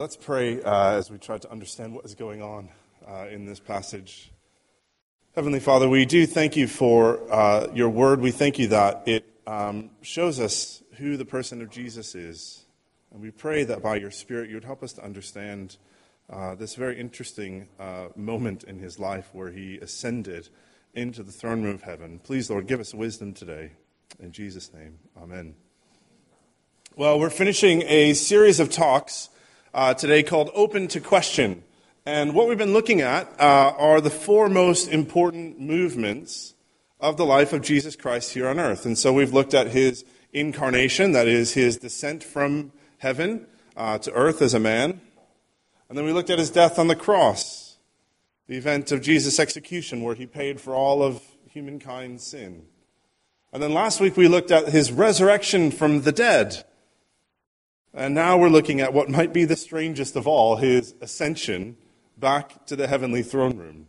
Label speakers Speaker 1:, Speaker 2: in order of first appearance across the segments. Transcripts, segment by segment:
Speaker 1: Let's pray uh, as we try to understand what is going on uh, in this passage. Heavenly Father, we do thank you for uh, your word. We thank you that it um, shows us who the person of Jesus is. And we pray that by your Spirit you would help us to understand uh, this very interesting uh, moment in his life where he ascended into the throne room of heaven. Please, Lord, give us wisdom today. In Jesus' name, amen. Well, we're finishing a series of talks uh, today called Open to Question. And what we've been looking at uh, are the four most important movements of the life of Jesus Christ here on earth. And so we've looked at his incarnation, that is, his descent from heaven uh, to earth as a man. And then we looked at his death on the cross, the event of Jesus' execution, where he paid for all of humankind's sin. And then last week we looked at his resurrection from the dead. And now we're looking at what might be the strangest of all his ascension back to the heavenly throne room.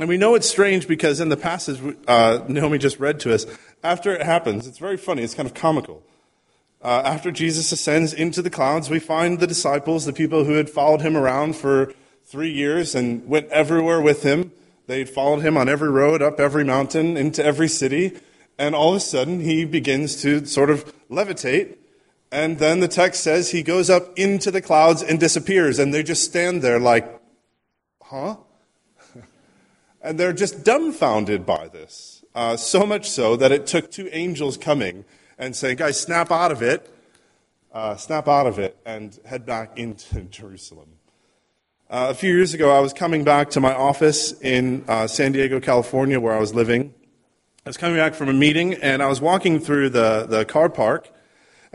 Speaker 1: And we know it's strange because in the passage uh, Naomi just read to us, after it happens, it's very funny, it's kind of comical. Uh, after Jesus ascends into the clouds, we find the disciples, the people who had followed him around for three years and went everywhere with him. They'd followed him on every road, up every mountain, into every city. And all of a sudden, he begins to sort of levitate and then the text says he goes up into the clouds and disappears, and they just stand there like, huh? and they're just dumbfounded by this. Uh, so much so that it took two angels coming and saying, guys, snap out of it, uh, snap out of it, and head back into Jerusalem. Uh, a few years ago, I was coming back to my office in uh, San Diego, California, where I was living. I was coming back from a meeting, and I was walking through the, the car park,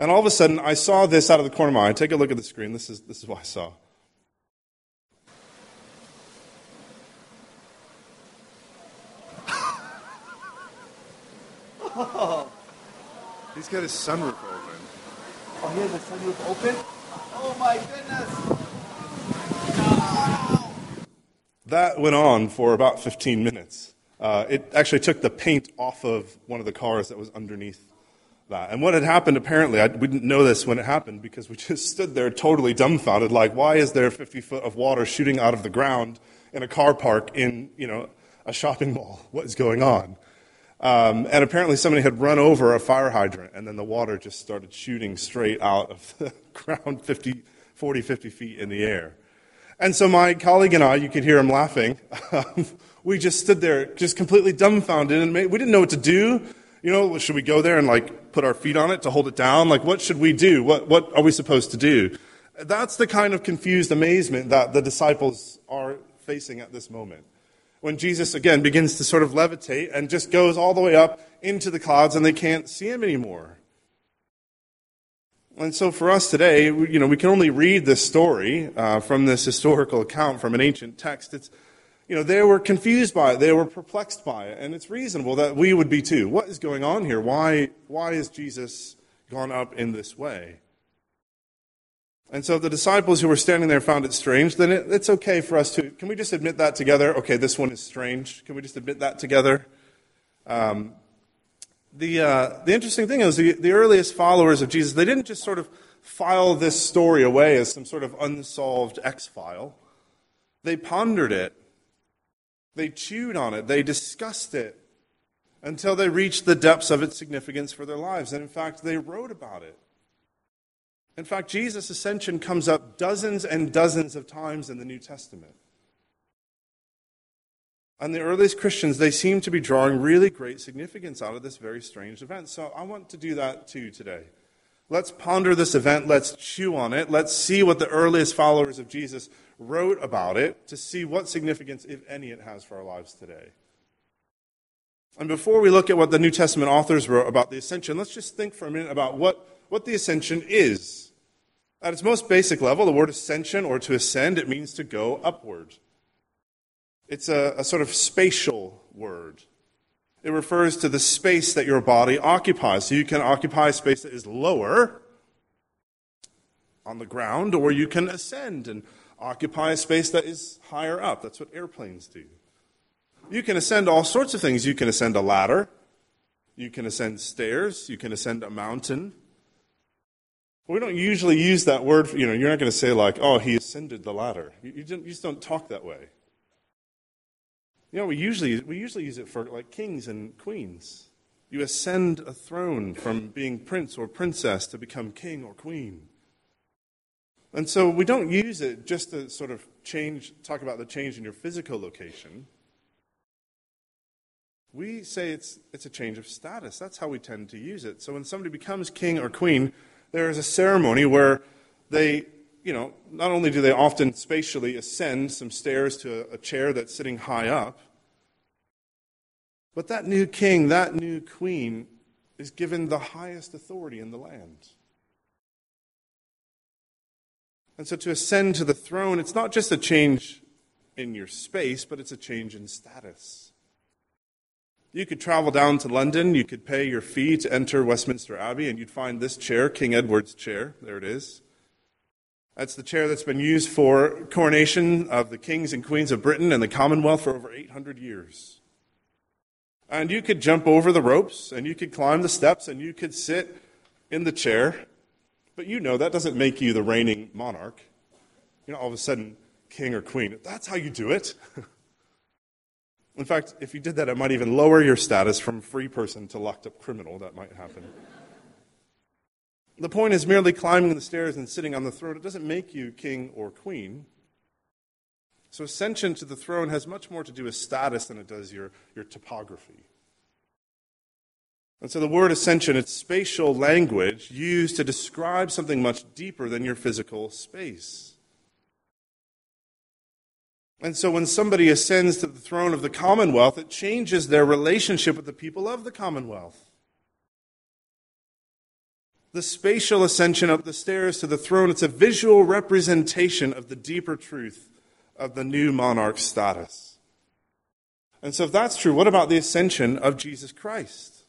Speaker 1: and all of a sudden, I saw this out of the corner of my eye. Take a look at the screen. This is, this is what I saw.
Speaker 2: Oh. He's got his sunroof open.
Speaker 1: Oh, he has the sunroof open? Oh my goodness! That went on for about 15 minutes. Uh, it actually took the paint off of one of the cars that was underneath that. And what had happened, apparently, I, we didn't know this when it happened because we just stood there totally dumbfounded, like, why is there 50 foot of water shooting out of the ground in a car park in, you know, a shopping mall? What is going on? Um, and apparently somebody had run over a fire hydrant, and then the water just started shooting straight out of the ground 50, 40, 50 feet in the air. And so my colleague and I, you could hear him laughing, we just stood there just completely dumbfounded, and we didn't know what to do. You know, should we go there and like put our feet on it to hold it down? Like, what should we do? What, what are we supposed to do? That's the kind of confused amazement that the disciples are facing at this moment. When Jesus, again, begins to sort of levitate and just goes all the way up into the clouds and they can't see him anymore. And so for us today, you know, we can only read this story uh, from this historical account from an ancient text. It's, you know, they were confused by it. They were perplexed by it. And it's reasonable that we would be too. What is going on here? Why, why is Jesus gone up in this way? And so the disciples who were standing there found it strange, then it, it's okay for us to, can we just admit that together? Okay, this one is strange. Can we just admit that together? Um, the, uh, the interesting thing is the, the earliest followers of Jesus, they didn't just sort of file this story away as some sort of unsolved X file. They pondered it they chewed on it, they discussed it until they reached the depths of its significance for their lives. And in fact, they wrote about it. In fact, Jesus' ascension comes up dozens and dozens of times in the New Testament. And the earliest Christians, they seem to be drawing really great significance out of this very strange event. So I want to do that too today. Let's ponder this event. Let's chew on it. Let's see what the earliest followers of Jesus wrote about it to see what significance, if any, it has for our lives today. And before we look at what the New Testament authors wrote about the ascension, let's just think for a minute about what, what the ascension is. At its most basic level, the word ascension or to ascend, it means to go upward. It's a, a sort of spatial word. It refers to the space that your body occupies. So you can occupy space that is lower on the ground, or you can ascend and occupy a space that is higher up. That's what airplanes do. You can ascend all sorts of things. You can ascend a ladder, you can ascend stairs, you can ascend a mountain. We don't usually use that word. You know, you're not going to say like, "Oh, he ascended the ladder." You, you, you just don't talk that way. You know, we usually we usually use it for like kings and queens. You ascend a throne from being prince or princess to become king or queen. And so we don't use it just to sort of change, talk about the change in your physical location. We say it's, it's a change of status. That's how we tend to use it. So when somebody becomes king or queen, there is a ceremony where they, you know, not only do they often spatially ascend some stairs to a, a chair that's sitting high up, but that new king, that new queen, is given the highest authority in the land. And so to ascend to the throne, it's not just a change in your space, but it's a change in status. You could travel down to London, you could pay your fee to enter Westminster Abbey, and you'd find this chair, King Edward's chair. There it is. That's the chair that's been used for coronation of the kings and queens of Britain and the Commonwealth for over 800 years. And you could jump over the ropes, and you could climb the steps, and you could sit in the chair, but you know that doesn't make you the reigning monarch. You know, all of a sudden, king or queen. That's how you do it. In fact, if you did that, it might even lower your status from free person to locked up criminal. That might happen. the point is merely climbing the stairs and sitting on the throne. It doesn't make you king or queen. So, ascension to the throne has much more to do with status than it does your, your topography. And so the word ascension, it's spatial language used to describe something much deeper than your physical space. And so when somebody ascends to the throne of the Commonwealth, it changes their relationship with the people of the Commonwealth. The spatial ascension up the stairs to the throne, it's a visual representation of the deeper truth of the new monarch's status. And so if that's true, what about the ascension of Jesus Christ?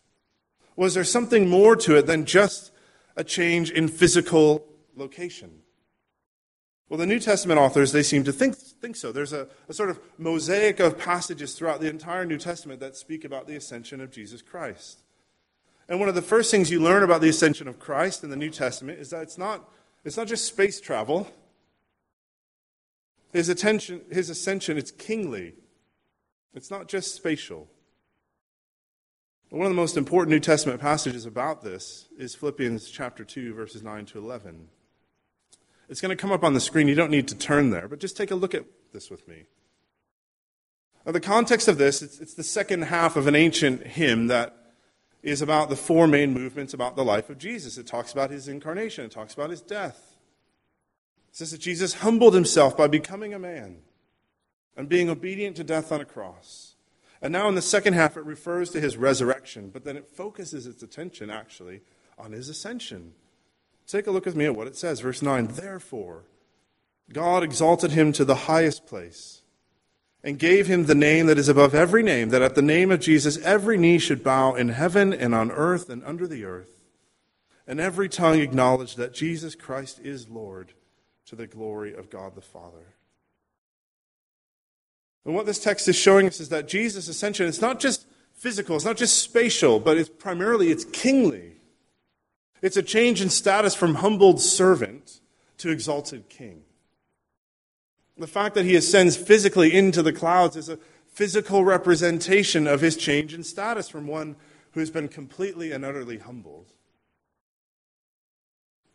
Speaker 1: Was there something more to it than just a change in physical location? Well, the New Testament authors, they seem to think, think so. There's a, a sort of mosaic of passages throughout the entire New Testament that speak about the ascension of Jesus Christ. And one of the first things you learn about the ascension of Christ in the New Testament is that it's not, it's not just space travel. His, attention, his ascension, it's kingly. It's not just spatial. One of the most important New Testament passages about this is Philippians chapter 2, verses 9 to 11. It's going to come up on the screen. You don't need to turn there, but just take a look at this with me. Now, the context of this, it's, it's the second half of an ancient hymn that is about the four main movements about the life of Jesus. It talks about his incarnation, it talks about his death. It says that Jesus humbled himself by becoming a man and being obedient to death on a cross. And now in the second half, it refers to his resurrection, but then it focuses its attention actually on his ascension. Take a look with me at what it says. Verse 9 Therefore, God exalted him to the highest place and gave him the name that is above every name, that at the name of Jesus every knee should bow in heaven and on earth and under the earth, and every tongue acknowledge that Jesus Christ is Lord to the glory of God the Father. And what this text is showing us is that Jesus' ascension is not just physical, it's not just spatial, but it's primarily it's kingly. It's a change in status from humbled servant to exalted king. The fact that he ascends physically into the clouds is a physical representation of his change in status from one who has been completely and utterly humbled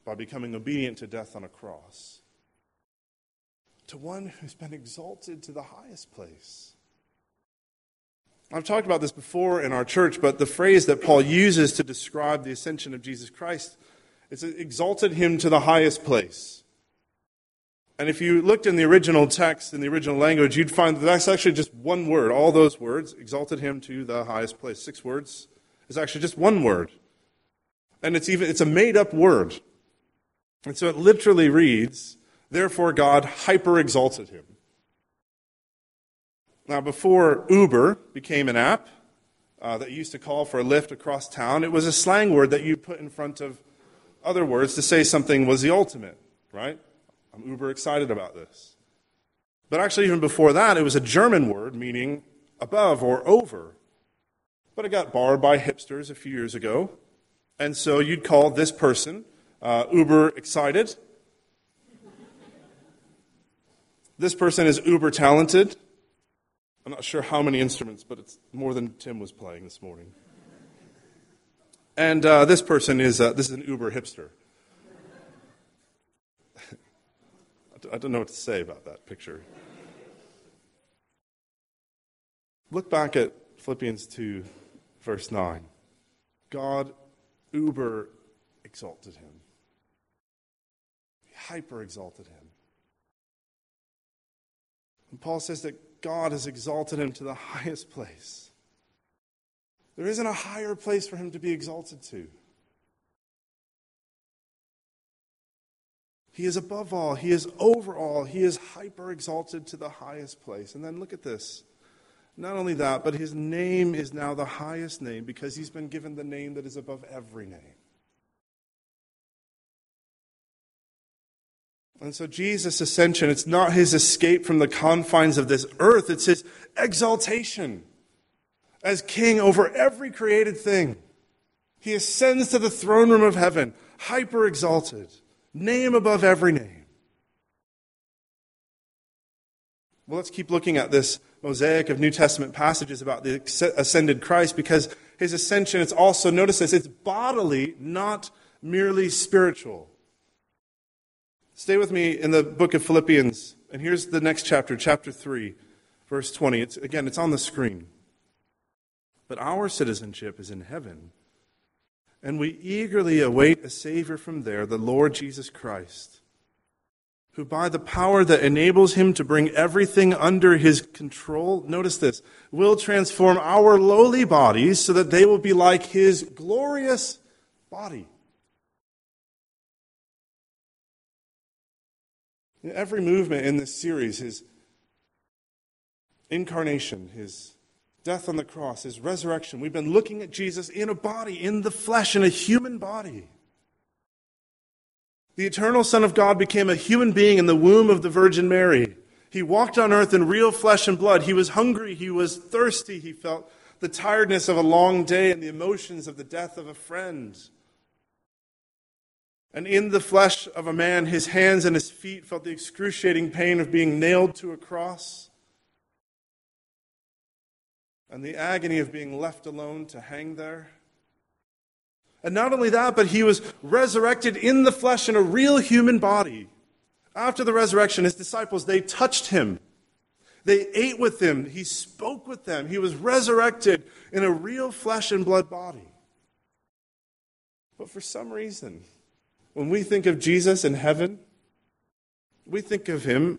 Speaker 1: by becoming obedient to death on a cross to one who's been exalted to the highest place. I've talked about this before in our church, but the phrase that Paul uses to describe the ascension of Jesus Christ is exalted him to the highest place. And if you looked in the original text, in the original language, you'd find that that's actually just one word. All those words, exalted him to the highest place. Six words is actually just one word. And it's even it's a made up word. And so it literally reads, Therefore, God hyper exalted him. Now, before Uber became an app uh, that used to call for a lift across town, it was a slang word that you put in front of other words to say something was the ultimate, right? I'm uber excited about this. But actually, even before that, it was a German word meaning above or over. But it got borrowed by hipsters a few years ago. And so you'd call this person uh, uber excited. This person is uber talented. I'm not sure how many instruments, but it's more than Tim was playing this morning. And uh, this person is uh, this is an uber hipster. I don't know what to say about that picture. Look back at Philippians 2, verse 9. God uber exalted him, hyper exalted him. And Paul says that God has exalted him to the highest place. There isn't a higher place for him to be exalted to. He is above all, he is over all, he is hyper exalted to the highest place. And then look at this. Not only that, but his name is now the highest name because he's been given the name that is above every name. And so Jesus' ascension, it's not his escape from the confines of this earth, it's his exaltation as king over every created thing. He ascends to the throne room of heaven, hyper exalted, name above every name. Well, let's keep looking at this mosaic of New Testament passages about the ascended Christ because his ascension, it's also, notice this, it's bodily, not merely spiritual. Stay with me in the book of Philippians, and here's the next chapter, chapter 3, verse 20. It's, again, it's on the screen. But our citizenship is in heaven, and we eagerly await a Savior from there, the Lord Jesus Christ, who by the power that enables him to bring everything under his control, notice this, will transform our lowly bodies so that they will be like his glorious body Every movement in this series, his incarnation, his death on the cross, his resurrection, we've been looking at Jesus in a body, in the flesh, in a human body. The eternal Son of God became a human being in the womb of the Virgin Mary. He walked on earth in real flesh and blood. He was hungry. He was thirsty. He felt the tiredness of a long day and the emotions of the death of a friend. And in the flesh of a man, his hands and his feet felt the excruciating pain of being nailed to a cross and the agony of being left alone to hang there. And not only that, but he was resurrected in the flesh in a real human body. After the resurrection, his disciples, they touched him. They ate with him. He spoke with them. He was resurrected in a real flesh and blood body. But for some reason, when we think of Jesus in heaven, we think of him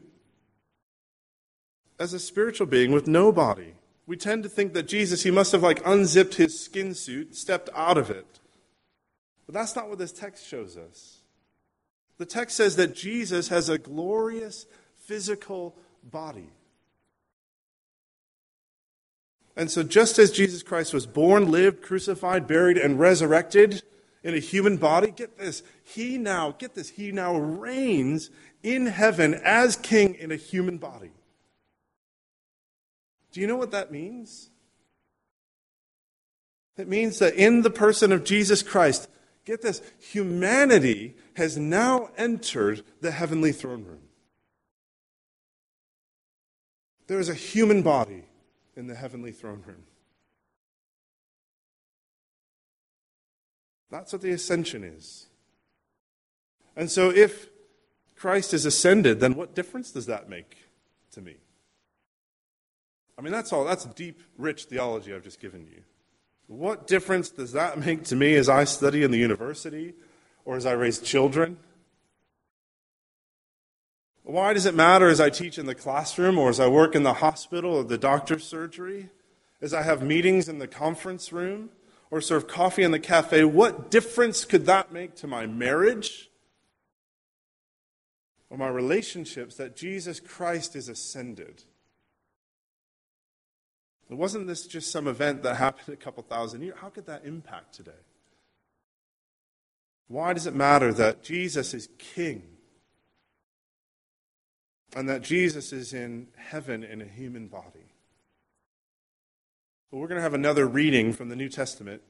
Speaker 1: as a spiritual being with no body. We tend to think that Jesus, he must have like unzipped his skin suit, stepped out of it. But that's not what this text shows us. The text says that Jesus has a glorious physical body. And so, just as Jesus Christ was born, lived, crucified, buried, and resurrected, in a human body. Get this. He now, get this, he now reigns in heaven as king in a human body. Do you know what that means? It means that in the person of Jesus Christ, get this, humanity has now entered the heavenly throne room. There is a human body in the heavenly throne room. That's what the ascension is. And so, if Christ is ascended, then what difference does that make to me? I mean, that's all. That's deep, rich theology I've just given you. What difference does that make to me as I study in the university or as I raise children? Why does it matter as I teach in the classroom or as I work in the hospital or the doctor's surgery? As I have meetings in the conference room? Or serve coffee in the cafe, what difference could that make to my marriage or my relationships that Jesus Christ is ascended? Wasn't this just some event that happened a couple thousand years? How could that impact today? Why does it matter that Jesus is king and that Jesus is in heaven in a human body? But we're going to have another reading from the New Testament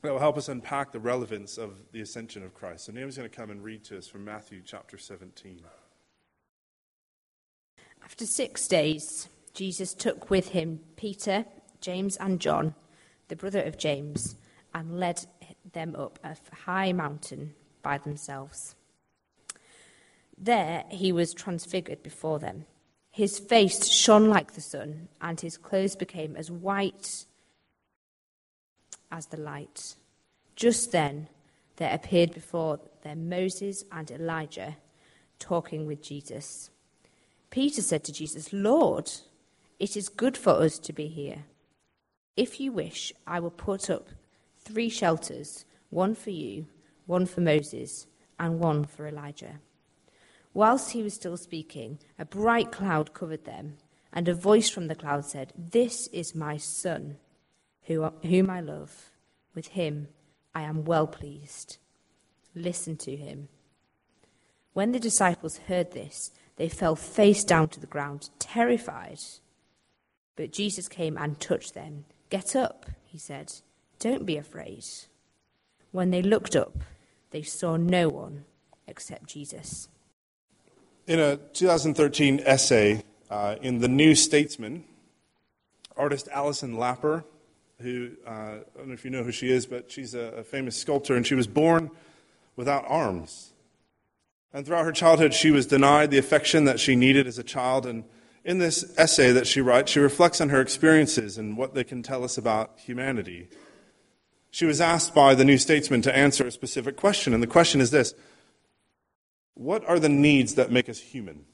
Speaker 1: that will help us unpack the relevance of the ascension of Christ. So Naomi's going to come and read to us from Matthew chapter 17.
Speaker 3: After six days, Jesus took with him Peter, James, and John, the brother of James, and led them up a high mountain by themselves. There he was transfigured before them. His face shone like the sun, and his clothes became as white as the light. Just then there appeared before them Moses and Elijah talking with Jesus. Peter said to Jesus, Lord, it is good for us to be here. If you wish, I will put up three shelters one for you, one for Moses, and one for Elijah. Whilst he was still speaking, a bright cloud covered them, and a voice from the cloud said, This is my son, whom I love. With him I am well pleased. Listen to him. When the disciples heard this, they fell face down to the ground, terrified. But Jesus came and touched them. Get up, he said. Don't be afraid. When they looked up, they saw no one except Jesus.
Speaker 1: In a 2013 essay uh, in The New Statesman, artist Alison Lapper who, uh, I don't know if you know who she is, but she's a, a famous sculptor, and she was born without arms. And throughout her childhood, she was denied the affection that she needed as a child. And in this essay that she writes, she reflects on her experiences and what they can tell us about humanity. She was asked by the New Statesman to answer a specific question, and the question is this What are the needs that make us human?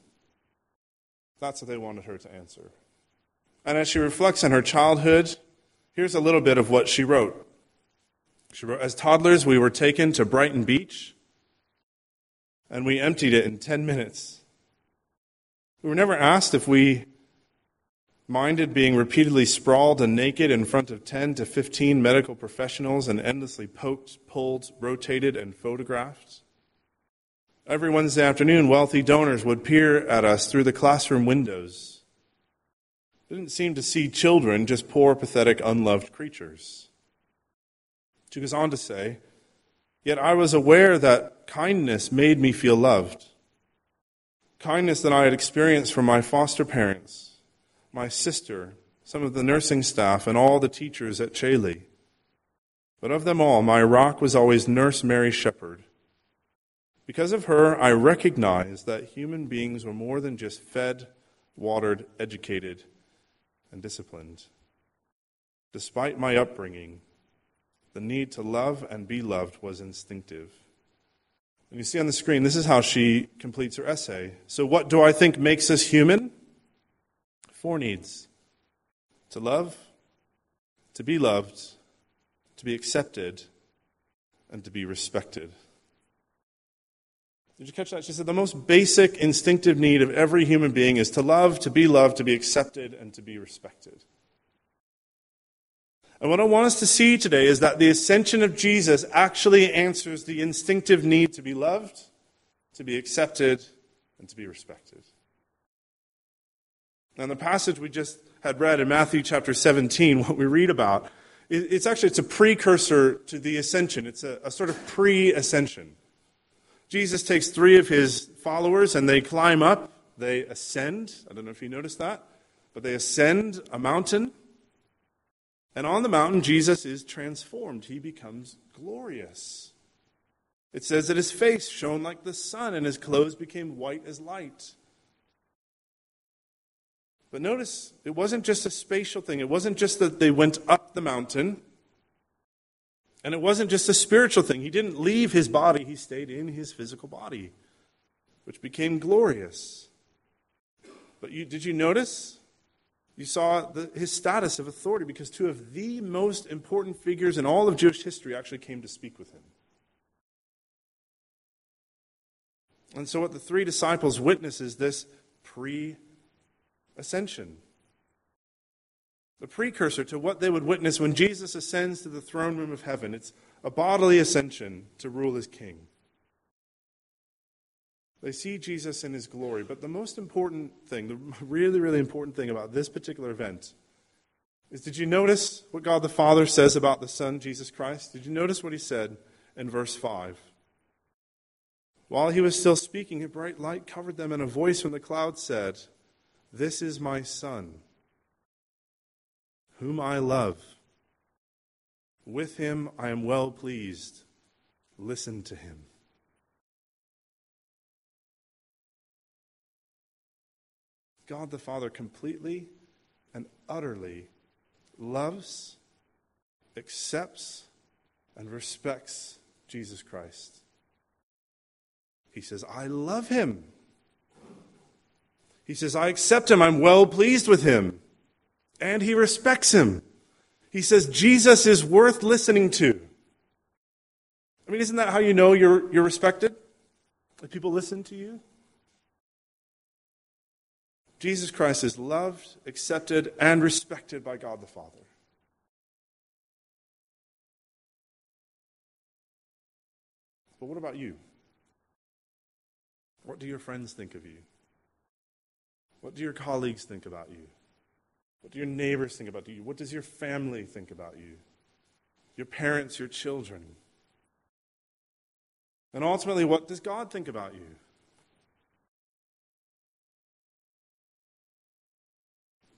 Speaker 1: That's what they wanted her to answer. And as she reflects on her childhood Here's a little bit of what she wrote. She wrote, As toddlers, we were taken to Brighton Beach and we emptied it in 10 minutes. We were never asked if we minded being repeatedly sprawled and naked in front of 10 to 15 medical professionals and endlessly poked, pulled, rotated, and photographed. Every Wednesday afternoon, wealthy donors would peer at us through the classroom windows didn't seem to see children, just poor, pathetic, unloved creatures. She goes on to say, Yet I was aware that kindness made me feel loved. Kindness that I had experienced from my foster parents, my sister, some of the nursing staff, and all the teachers at Chailey. But of them all, my rock was always Nurse Mary Shepherd. Because of her, I recognized that human beings were more than just fed, watered, educated, and disciplined. Despite my upbringing, the need to love and be loved was instinctive. And you see on the screen, this is how she completes her essay. So, what do I think makes us human? Four needs to love, to be loved, to be accepted, and to be respected. Did you catch that? She said the most basic instinctive need of every human being is to love, to be loved, to be accepted, and to be respected. And what I want us to see today is that the ascension of Jesus actually answers the instinctive need to be loved, to be accepted, and to be respected. Now, in the passage we just had read in Matthew chapter 17, what we read about, it's actually it's a precursor to the ascension. It's a, a sort of pre-ascension. Jesus takes three of his followers and they climb up, they ascend. I don't know if you noticed that, but they ascend a mountain. And on the mountain, Jesus is transformed. He becomes glorious. It says that his face shone like the sun and his clothes became white as light. But notice, it wasn't just a spatial thing. It wasn't just that they went up the mountain. And it wasn't just a spiritual thing. He didn't leave his body, he stayed in his physical body, which became glorious. But you, did you notice? You saw the, his status of authority because two of the most important figures in all of Jewish history actually came to speak with him. And so, what the three disciples witness is this pre ascension the precursor to what they would witness when Jesus ascends to the throne room of heaven. It's a bodily ascension to rule as king. They see Jesus in his glory. But the most important thing, the really, really important thing about this particular event is did you notice what God the Father says about the Son, Jesus Christ? Did you notice what he said in verse 5? While he was still speaking, a bright light covered them, and a voice from the cloud said, This is my Son, whom I love. With him I am well pleased. Listen to him. God the Father completely and utterly loves, accepts, and respects Jesus Christ. He says, I love him. He says, I accept him. I'm well pleased with him. And he respects him. He says, Jesus is worth listening to. I mean, isn't that how you know you're, you're respected? That people listen to you? Jesus Christ is loved, accepted, and respected by God the Father. But what about you? What do your friends think of you? What do your colleagues think about you? What do your neighbors think about you? What does your family think about you? Your parents, your children? And ultimately, what does God think about you?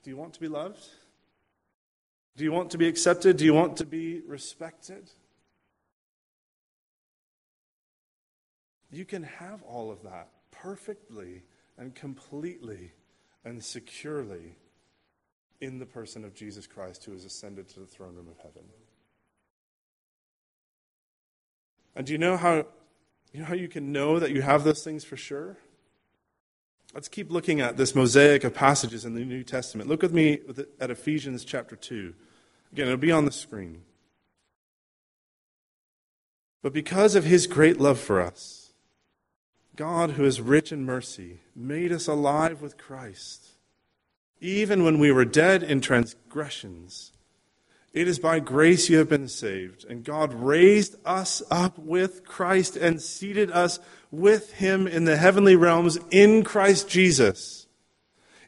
Speaker 1: Do you want to be loved? Do you want to be accepted? Do you want to be respected? You can have all of that perfectly and completely and securely in the person of Jesus Christ who has ascended to the throne room of heaven. And do you know how you know how you can know that you have those things for sure? Let's keep looking at this mosaic of passages in the New Testament. Look with me at Ephesians chapter 2. Again, it'll be on the screen. But because of his great love for us, God, who is rich in mercy, made us alive with Christ, even when we were dead in transgressions. It is by grace you have been saved, and God raised us up with Christ and seated us with him in the heavenly realms in Christ Jesus,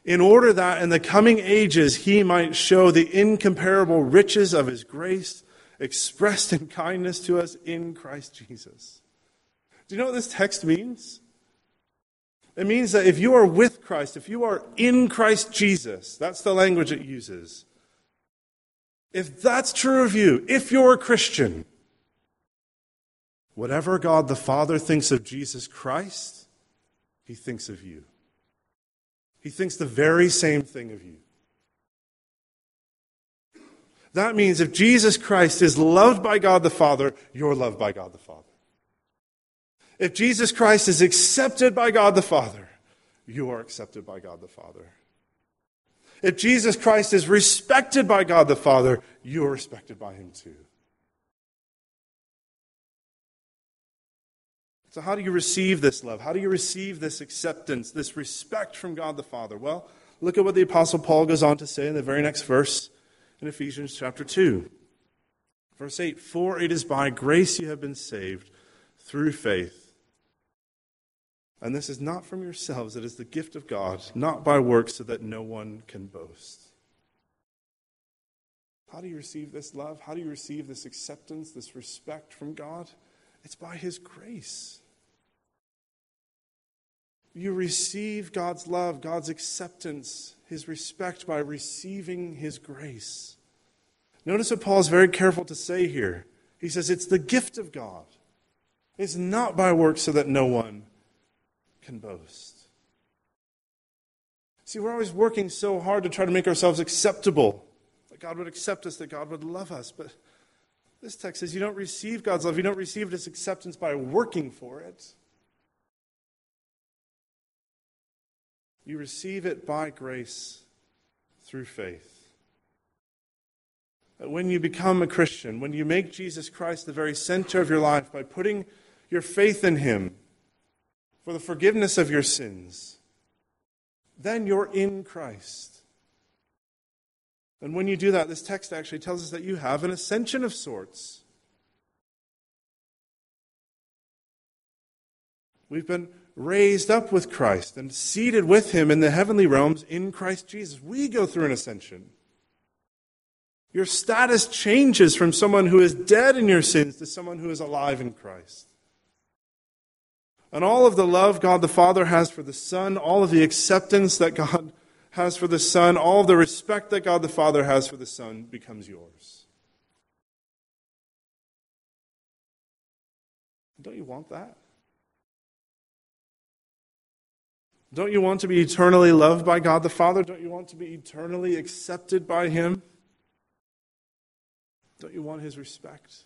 Speaker 1: in order that in the coming ages he might show the incomparable riches of his grace expressed in kindness to us in Christ Jesus. Do you know what this text means? It means that if you are with Christ, if you are in Christ Jesus, that's the language it uses if that's true of you, if you're a Christian, whatever God the Father thinks of Jesus Christ, he thinks of you. He thinks the very same thing of you. That means if Jesus Christ is loved by God the Father, you're loved by God the Father. If Jesus Christ is accepted by God the Father, you are accepted by God the Father. If Jesus Christ is respected by God the Father, you are respected by him too. So, how do you receive this love? How do you receive this acceptance, this respect from God the Father? Well, look at what the Apostle Paul goes on to say in the very next verse in Ephesians chapter 2. Verse 8 For it is by grace you have been saved through faith and this is not from yourselves, it is the gift of God, not by works, so that no one can boast. How do you receive this love? How do you receive this acceptance, this respect from God? It's by His grace. You receive God's love, God's acceptance, His respect by receiving His grace. Notice what Paul is very careful to say here. He says it's the gift of God. It's not by works so that no one can boast. See, we're always working so hard to try to make ourselves acceptable, that God would accept us, that God would love us. But this text says you don't receive God's love, you don't receive His acceptance by working for it. You receive it by grace through faith. That when you become a Christian, when you make Jesus Christ the very center of your life by putting your faith in Him, for the forgiveness of your sins, then you're in Christ. And when you do that, this text actually tells us that you have an ascension of sorts. We've been raised up with Christ and seated with him in the heavenly realms in Christ Jesus. We go through an ascension. Your status changes from someone who is dead in your sins to someone who is alive in Christ. And all of the love God the Father has for the Son, all of the acceptance that God has for the Son, all of the respect that God the Father has for the Son becomes yours. Don't you want that? Don't you want to be eternally loved by God the Father? Don't you want to be eternally accepted by Him? Don't you want His respect?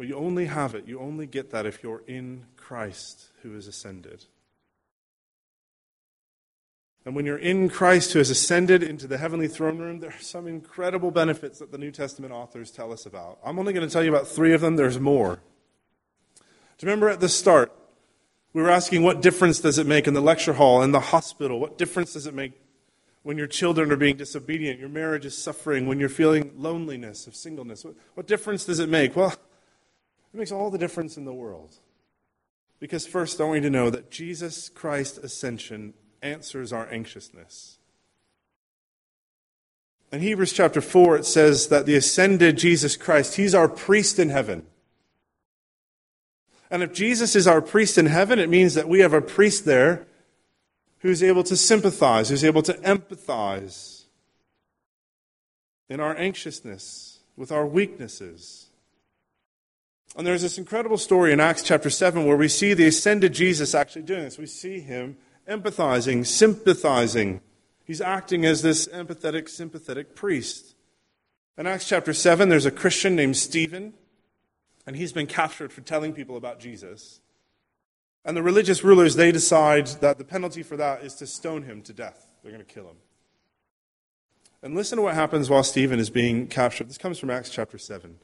Speaker 1: Well, you only have it, you only get that if you're in Christ who is ascended. And when you're in Christ who has ascended into the heavenly throne room, there are some incredible benefits that the New Testament authors tell us about. I'm only going to tell you about three of them, there's more. Do you remember at the start, we were asking what difference does it make in the lecture hall, in the hospital? What difference does it make when your children are being disobedient, your marriage is suffering, when you're feeling loneliness of singleness? What, what difference does it make? Well, it makes all the difference in the world. Because first, I want you to know that Jesus Christ's ascension answers our anxiousness. In Hebrews chapter 4, it says that the ascended Jesus Christ, he's our priest in heaven. And if Jesus is our priest in heaven, it means that we have a priest there who's able to sympathize, who's able to empathize in our anxiousness, with our weaknesses. And there's this incredible story in Acts chapter 7 where we see the ascended Jesus actually doing this. We see him empathizing, sympathizing. He's acting as this empathetic, sympathetic priest. In Acts chapter 7, there's a Christian named Stephen, and he's been captured for telling people about Jesus. And the religious rulers, they decide that the penalty for that is to stone him to death. They're going to kill him. And listen to what happens while Stephen is being captured. This comes from Acts chapter 7.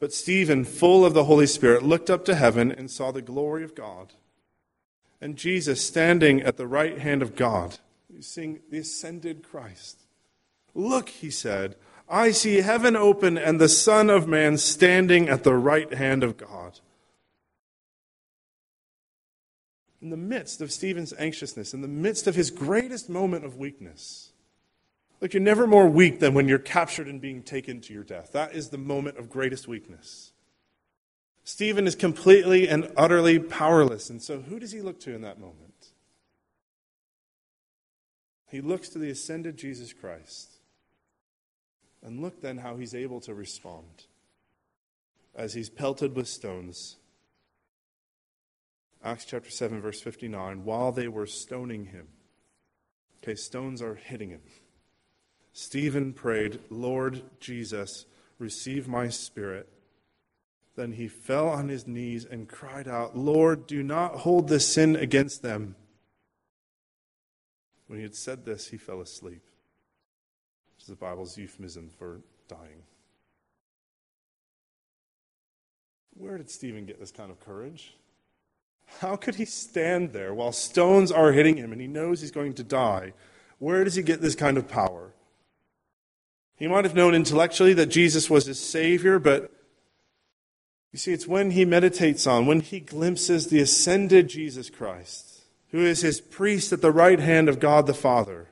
Speaker 1: But Stephen, full of the Holy Spirit, looked up to heaven and saw the glory of God and Jesus standing at the right hand of God. You seeing the ascended Christ. Look, he said, I see heaven open and the Son of Man standing at the right hand of God. In the midst of Stephen's anxiousness, in the midst of his greatest moment of weakness, look, you're never more weak than when you're captured and being taken to your death. That is the moment of greatest weakness. Stephen is completely and utterly powerless. And so, who does he look to in that moment? He looks to the ascended Jesus Christ. And look then how he's able to respond as he's pelted with stones. Acts chapter 7, verse 59 while they were stoning him. Okay, stones are hitting him. Stephen prayed, Lord Jesus, receive my spirit. Then he fell on his knees and cried out, Lord, do not hold this sin against them. When he had said this, he fell asleep. Which is the Bible's euphemism for dying. Where did Stephen get this kind of courage? How could he stand there while stones are hitting him and he knows he's going to die? Where does he get this kind of power? He might have known intellectually that Jesus was his Savior, but you see, it's when he meditates on, when he glimpses the ascended Jesus Christ, who is his priest at the right hand of God the Father,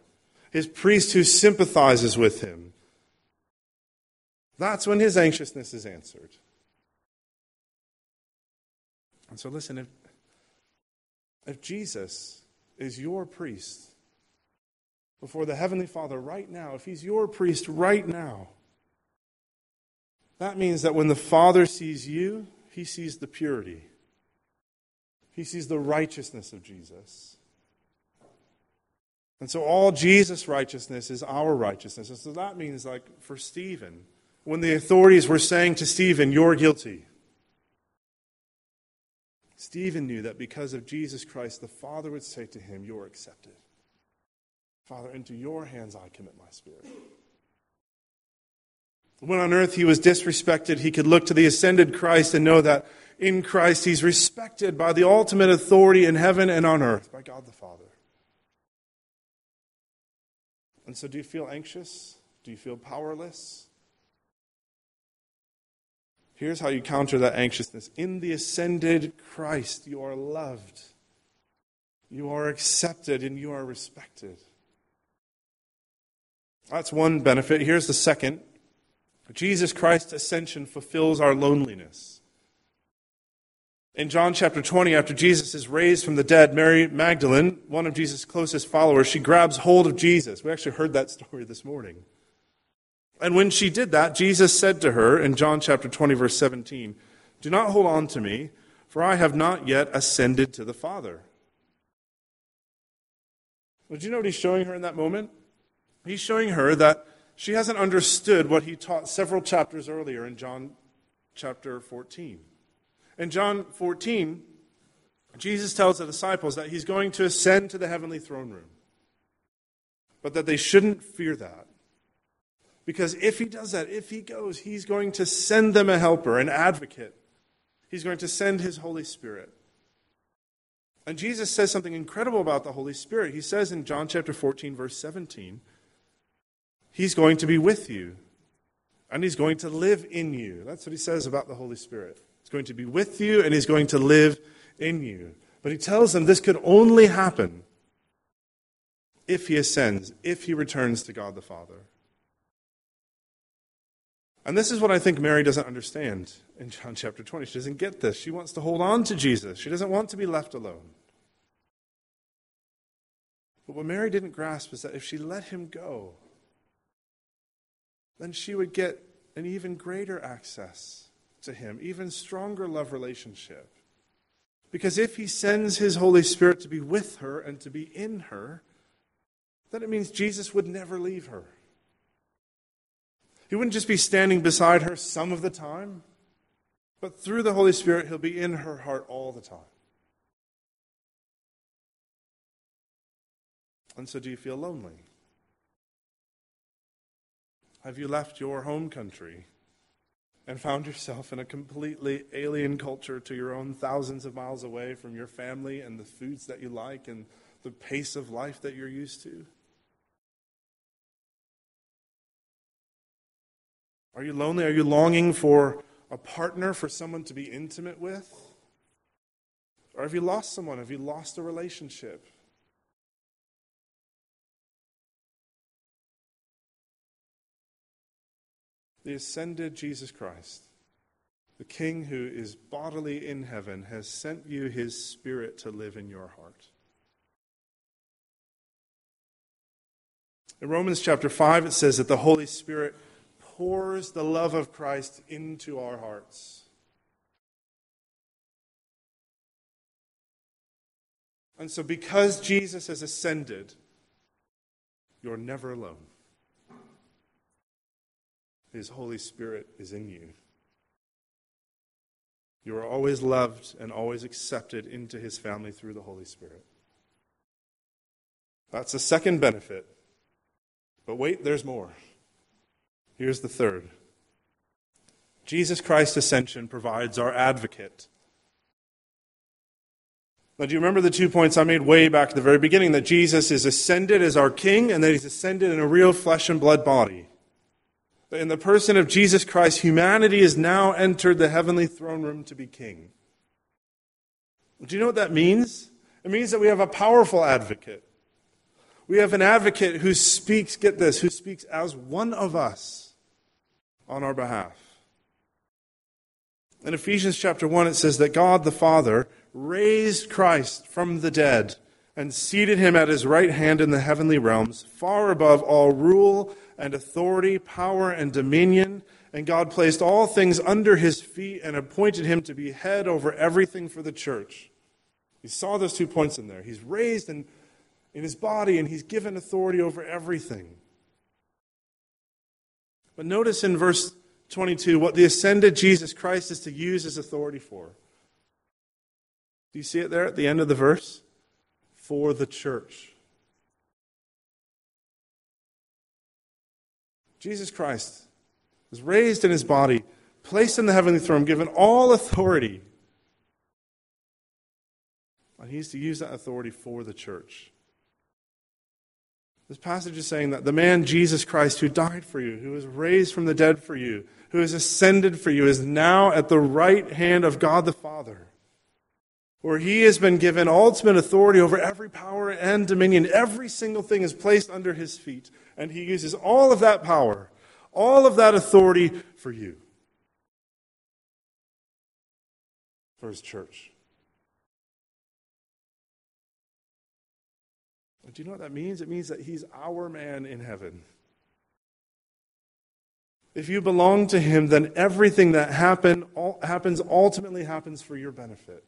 Speaker 1: his priest who sympathizes with him. That's when his anxiousness is answered. And so, listen, if, if Jesus is your priest before the Heavenly Father right now, if he's your priest right now, that means that when the Father sees you, he sees the purity, he sees the righteousness of Jesus. And so all Jesus' righteousness is our righteousness. And so that means, like for Stephen, when the authorities were saying to Stephen, You're guilty, Stephen knew that because of Jesus Christ, the Father would say to him, You're accepted. Father, into your hands I commit my spirit. When on earth he was disrespected, he could look to the ascended Christ and know that in Christ he's respected by the ultimate authority in heaven and on earth, by God the Father. And so, do you feel anxious? Do you feel powerless? Here's how you counter that anxiousness. In the ascended Christ, you are loved, you are accepted, and you are respected. That's one benefit. Here's the second Jesus Christ's ascension fulfills our loneliness. In John chapter 20, after Jesus is raised from the dead, Mary Magdalene, one of Jesus' closest followers, she grabs hold of Jesus. We actually heard that story this morning. And when she did that, Jesus said to her in John chapter 20, verse 17, Do not hold on to me, for I have not yet ascended to the Father. Well, you know what he's showing her in that moment? He's showing her that she hasn't understood what he taught several chapters earlier in John chapter 14. In John 14, Jesus tells the disciples that he's going to ascend to the heavenly throne room, but that they shouldn't fear that. Because if he does that, if he goes, he's going to send them a helper, an advocate. He's going to send his Holy Spirit. And Jesus says something incredible about the Holy Spirit. He says in John chapter 14, verse 17, He's going to be with you, and He's going to live in you. That's what He says about the Holy Spirit. He's going to be with you and he's going to live in you. But he tells them this could only happen if he ascends, if he returns to God the Father. And this is what I think Mary doesn't understand in John chapter 20. She doesn't get this. She wants to hold on to Jesus, she doesn't want to be left alone. But what Mary didn't grasp is that if she let him go, then she would get an even greater access to Him, even stronger love relationship. Because if He sends His Holy Spirit to be with her and to be in her, then it means Jesus would never leave her. He wouldn't just be standing beside her some of the time, but through the Holy Spirit, He'll be in her heart all the time. And so, do you feel lonely? Have you left your home country? and found yourself in a completely alien culture to your own thousands of miles away from your family and the foods that you like and the pace of life that you're used to? Are you lonely? Are you longing for a partner, for someone to be intimate with? Or have you lost someone? Have you lost a relationship? The ascended Jesus Christ, the King who is bodily in heaven, has sent you his Spirit to live in your heart. In Romans chapter 5, it says that the Holy Spirit pours the love of Christ into our hearts. And so, because Jesus has ascended, you're never alone. His Holy Spirit is in you. You are always loved and always accepted into His family through the Holy Spirit. That's the second benefit. But wait, there's more. Here's the third Jesus Christ's ascension provides our advocate. Now, do you remember the two points I made way back at the very beginning? That Jesus is ascended as our king and that he's ascended in a real flesh and blood body. In the person of Jesus Christ, humanity has now entered the heavenly throne room to be king. Do you know what that means? It means that we have a powerful advocate. We have an advocate who speaks, get this, who speaks as one of us on our behalf. In Ephesians chapter 1, it says that God the Father raised Christ from the dead and seated him at his right hand in the heavenly realms, far above all rule and authority, power and dominion. And God placed all things under his feet and appointed him to be head over everything for the church. He saw those two points in there. He's raised in, in his body and he's given authority over everything. But notice in verse 22 what the ascended Jesus Christ is to use his authority for. Do you see it there at the end of the verse? For the church. Jesus Christ was raised in his body, placed in the heavenly throne, given all authority. And he's to use that authority for the church. This passage is saying that the man Jesus Christ, who died for you, who was raised from the dead for you, who has ascended for you, is now at the right hand of God the Father, where he has been given ultimate authority over every power and dominion. Every single thing is placed under his feet And he uses all of that power, all of that authority for you, for his church. Do you know what that means? It means that he's our man in heaven. If you belong to him, then everything that happen, all, happens ultimately happens for your benefit.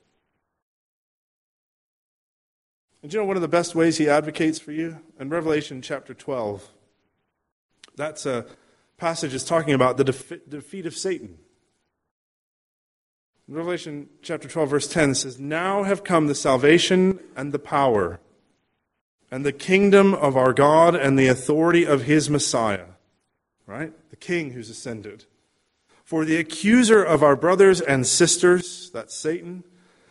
Speaker 1: And you know one of the best ways he advocates for you? In Revelation chapter 12, that's a passage is talking about the defeat of Satan. In Revelation chapter 12, verse 10 says, Now have come the salvation and the power and the kingdom of our God and the authority of his Messiah. Right? The king who's ascended. For the accuser of our brothers and sisters, that's Satan,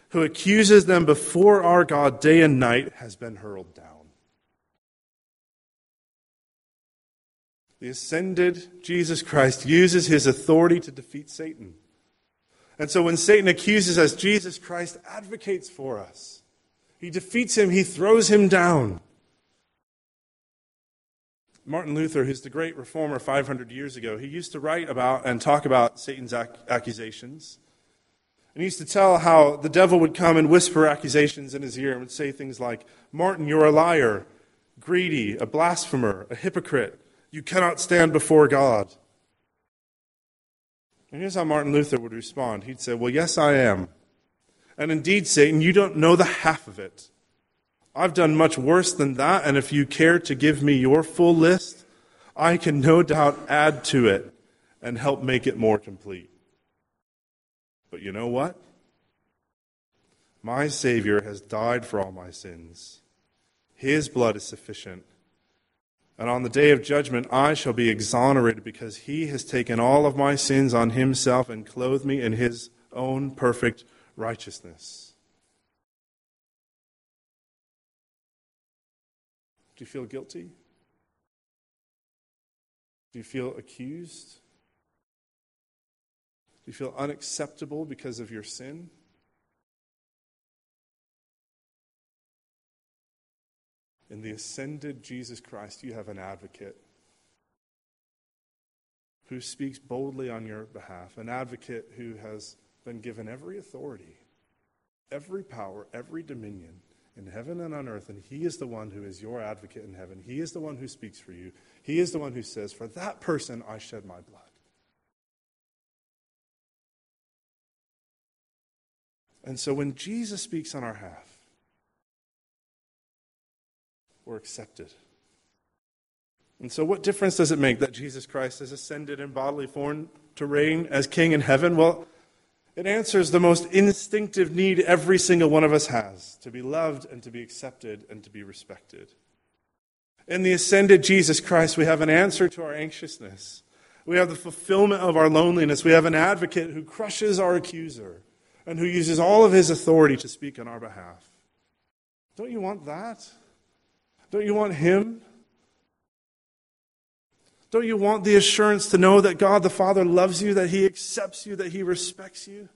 Speaker 1: who accuses them before our God day and night, has been hurled down. The ascended Jesus Christ uses his authority to defeat Satan. And so when Satan accuses us, Jesus Christ advocates for us. He defeats him, he throws him down. Martin Luther, who's the great reformer 500 years ago, he used to write about and talk about Satan's ac- accusations. And he used to tell how the devil would come and whisper accusations in his ear and would say things like, Martin, you're a liar, greedy, a blasphemer, a hypocrite. You cannot stand before God. And here's how Martin Luther would respond He'd say, Well, yes, I am. And indeed, Satan, you don't know the half of it. I've done much worse than that, and if you care to give me your full list, I can no doubt add to it and help make it more complete. But you know what? My Savior has died for all my sins. His blood is sufficient. And on the day of judgment, I shall be exonerated because he has taken all of my sins on himself and clothed me in his own perfect righteousness. Do you feel guilty? Do you feel accused? Do you feel unacceptable because of your sin? In the ascended Jesus Christ, you have an advocate who speaks boldly on your behalf, an advocate who has been given every authority, every power, every dominion in heaven and on earth, and He is the one who is your advocate in heaven. He is the one who speaks for you. He is the one who says, For that person I shed my blood. And so when Jesus speaks on our behalf, we're accepted. And so, what difference does it make that Jesus Christ has ascended in bodily form to reign as king in heaven? Well, it answers the most instinctive need every single one of us has to be loved and to be accepted and to be respected. In the ascended Jesus Christ, we have an answer to our anxiousness. We have the fulfillment of our loneliness. We have an advocate who crushes our accuser and who uses all of his authority to speak on our behalf. Don't you want that? Don't you want him? Don't you want the assurance to know that God the Father loves you, that He accepts you, that He respects you?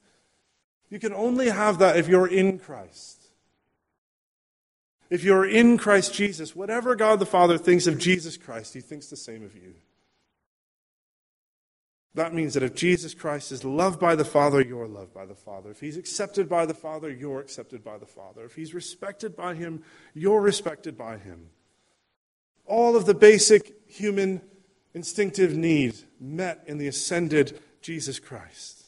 Speaker 1: You can only have that if you're in Christ. If you're in Christ Jesus, whatever God the Father thinks of Jesus Christ, He thinks the same of you. That means that if Jesus Christ is loved by the Father, you're loved by the Father. If he's accepted by the Father, you're accepted by the Father. If he's respected by him, you're respected by him. All of the basic human instinctive needs met in the ascended Jesus Christ.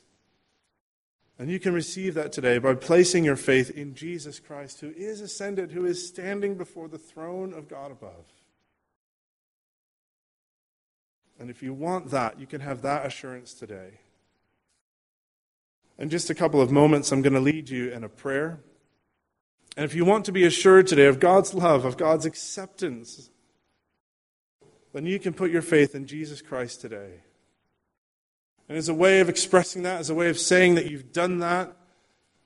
Speaker 1: And you can receive that today by placing your faith in Jesus Christ, who is ascended, who is standing before the throne of God above. And if you want that, you can have that assurance today. In just a couple of moments, I'm going to lead you in a prayer. And if you want to be assured today of God's love, of God's acceptance, then you can put your faith in Jesus Christ today. And as a way of expressing that, as a way of saying that you've done that,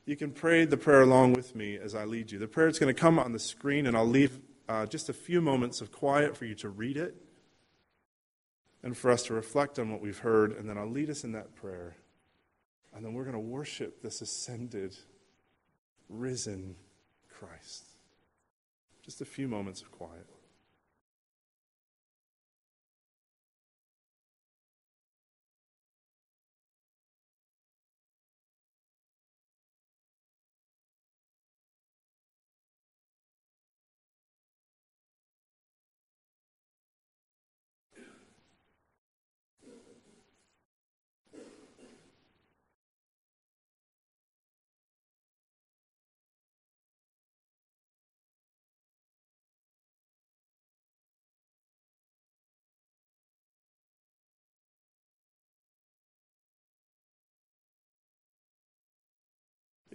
Speaker 1: you can pray the prayer along with me as I lead you. The prayer is going to come on the screen, and I'll leave uh, just a few moments of quiet for you to read it and for us to reflect on what we've heard, and then I'll lead us in that prayer. And then we're going to worship this ascended, risen Christ. Just a few moments of quiet.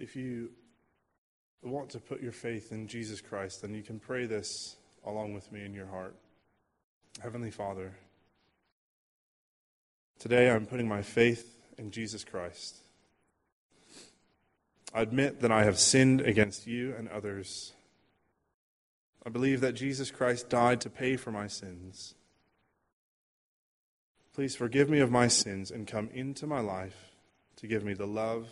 Speaker 1: If you want to put your faith in Jesus Christ, then you can pray this along with me in your heart. Heavenly Father, today I'm putting my faith in Jesus Christ. I admit that I have sinned against you and others. I believe that Jesus Christ died to pay for my sins. Please forgive me of my sins and come into my life to give me the love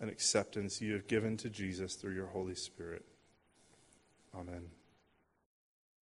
Speaker 1: and acceptance you have given to Jesus through your Holy Spirit. Amen.